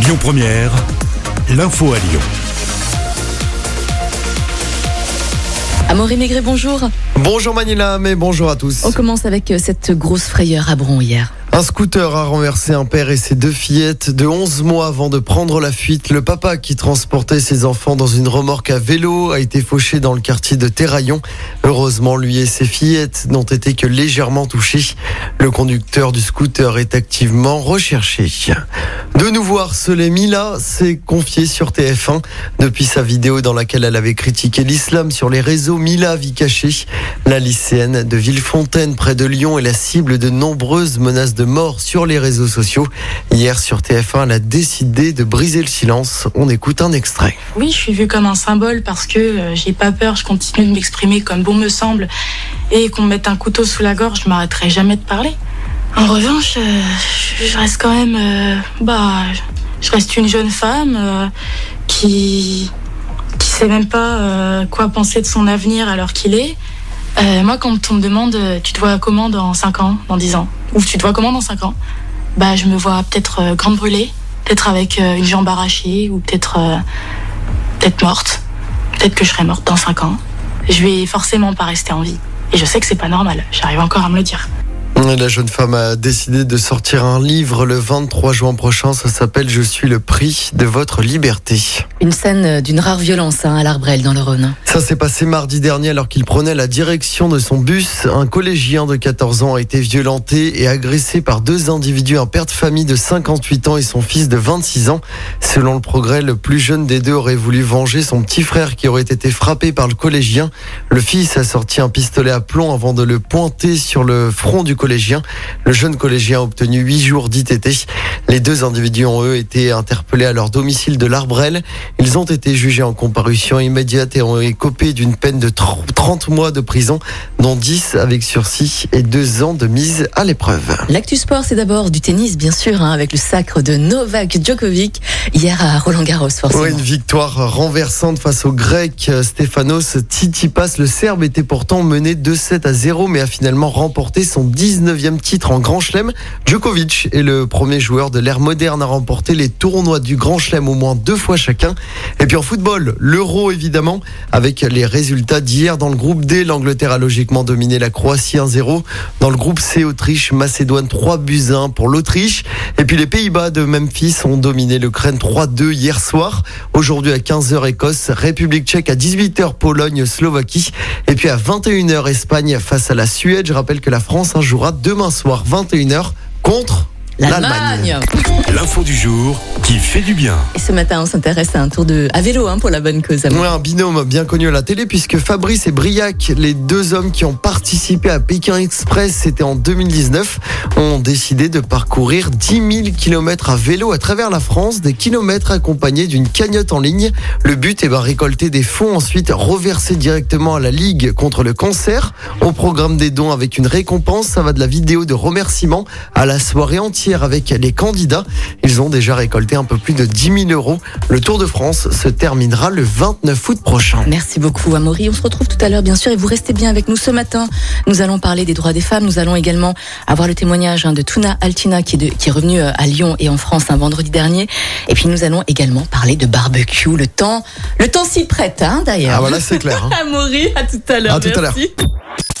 Lyon Première, l'info à Lyon. Amaury Maigret, bonjour. Bonjour Manila, mais bonjour à tous. On commence avec euh, cette grosse frayeur à Bron hier. Un scooter a renversé un père et ses deux fillettes de 11 mois avant de prendre la fuite. Le papa qui transportait ses enfants dans une remorque à vélo a été fauché dans le quartier de Terraillon. Heureusement, lui et ses fillettes n'ont été que légèrement touchés. Le conducteur du scooter est activement recherché. De nouveau harcelé, Mila s'est confiée sur TF1. Depuis sa vidéo dans laquelle elle avait critiqué l'islam sur les réseaux, Mila vit cachée. La lycéenne de Villefontaine, près de Lyon, est la cible de nombreuses menaces de mort sur les réseaux sociaux. Hier sur TF1, elle a décidé de briser le silence. On écoute un extrait. Oui, je suis vue comme un symbole parce que euh, j'ai pas peur, je continue de m'exprimer comme bon me semble. Et qu'on me mette un couteau sous la gorge, je m'arrêterai jamais de parler. En revanche, euh, je reste quand même. euh, bah, je reste une jeune femme qui. qui sait même pas quoi penser de son avenir alors qu'il est. Moi, quand on me demande, tu te vois comment dans 5 ans, dans 10 ans? Ou tu te vois comment dans 5 ans? Bah, je me vois peut-être euh, grande brûlée, peut-être avec euh, une jambe arrachée, ou peut-être. euh, peut-être morte. Peut-être que je serai morte dans 5 ans. Je vais forcément pas rester en vie. Et je sais que c'est pas normal. J'arrive encore à me le dire. La jeune femme a décidé de sortir un livre le 23 juin prochain. Ça s'appelle Je suis le prix de votre liberté. Une scène euh, d'une rare violence hein, à l'Arbrel dans le Rhône. Ça s'est passé mardi dernier alors qu'il prenait la direction de son bus. Un collégien de 14 ans a été violenté et agressé par deux individus, un père de famille de 58 ans et son fils de 26 ans. Selon le progrès, le plus jeune des deux aurait voulu venger son petit frère qui aurait été frappé par le collégien. Le fils a sorti un pistolet à plomb avant de le pointer sur le front du collégien. Le jeune collégien a obtenu 8 jours d'ITT. Les deux individus ont eux été interpellés à leur domicile de l'Arbrel. Ils ont été jugés en comparution immédiate et ont écopé d'une peine de 30 mois de prison, dont 10 avec sursis et 2 ans de mise à l'épreuve. L'actu sport, c'est d'abord du tennis, bien sûr, hein, avec le sacre de Novak Djokovic hier à Roland Garros, forcément. Ouais, une victoire renversante face au grec euh, Stefanos Tsitsipas. Le Serbe était pourtant mené 2-7 à 0, mais a finalement remporté son 19e titre en Grand Chelem. Djokovic est le premier joueur de l'ère moderne à remporter les tournois du Grand Chelem au moins deux fois chacun. Et puis en football, l'Euro évidemment, avec les résultats d'hier dans le groupe D. L'Angleterre a logiquement dominé la Croatie 1-0. Dans le groupe C, Autriche, Macédoine 3 buts 1 pour l'Autriche. Et puis les Pays-Bas de Memphis ont dominé l'Ukraine 3-2 hier soir. Aujourd'hui à 15h Écosse, République tchèque à 18h Pologne, Slovaquie. Et puis à 21h Espagne face à la Suède. Je rappelle que la France jouera demain soir 21h contre l'Allemagne. L'info du jour qui fait du bien. Et ce matin, on s'intéresse à un tour de à vélo hein, pour la bonne cause. Ouais, un binôme bien connu à la télé puisque Fabrice et Briac, les deux hommes qui ont participé à Pékin Express, c'était en 2019, ont décidé de parcourir 10 000 kilomètres à vélo à travers la France, des kilomètres accompagnés d'une cagnotte en ligne. Le but est de récolter des fonds ensuite reversés directement à la Ligue contre le cancer. Au programme des dons avec une récompense, ça va de la vidéo de remerciement à la soirée entière avec les candidats. Ils ont déjà récolté un peu plus de 10 000 euros. Le Tour de France se terminera le 29 août prochain. Merci beaucoup, Amaury. On se retrouve tout à l'heure, bien sûr, et vous restez bien avec nous ce matin. Nous allons parler des droits des femmes. Nous allons également avoir le témoignage hein, de Tuna Altina, qui est, de- qui est revenue euh, à Lyon et en France un vendredi dernier. Et puis nous allons également parler de barbecue. Le temps, le temps s'y prête, hein, d'ailleurs. Ah voilà, c'est clair. hein. Amaury, à tout à l'heure. À tout à l'heure.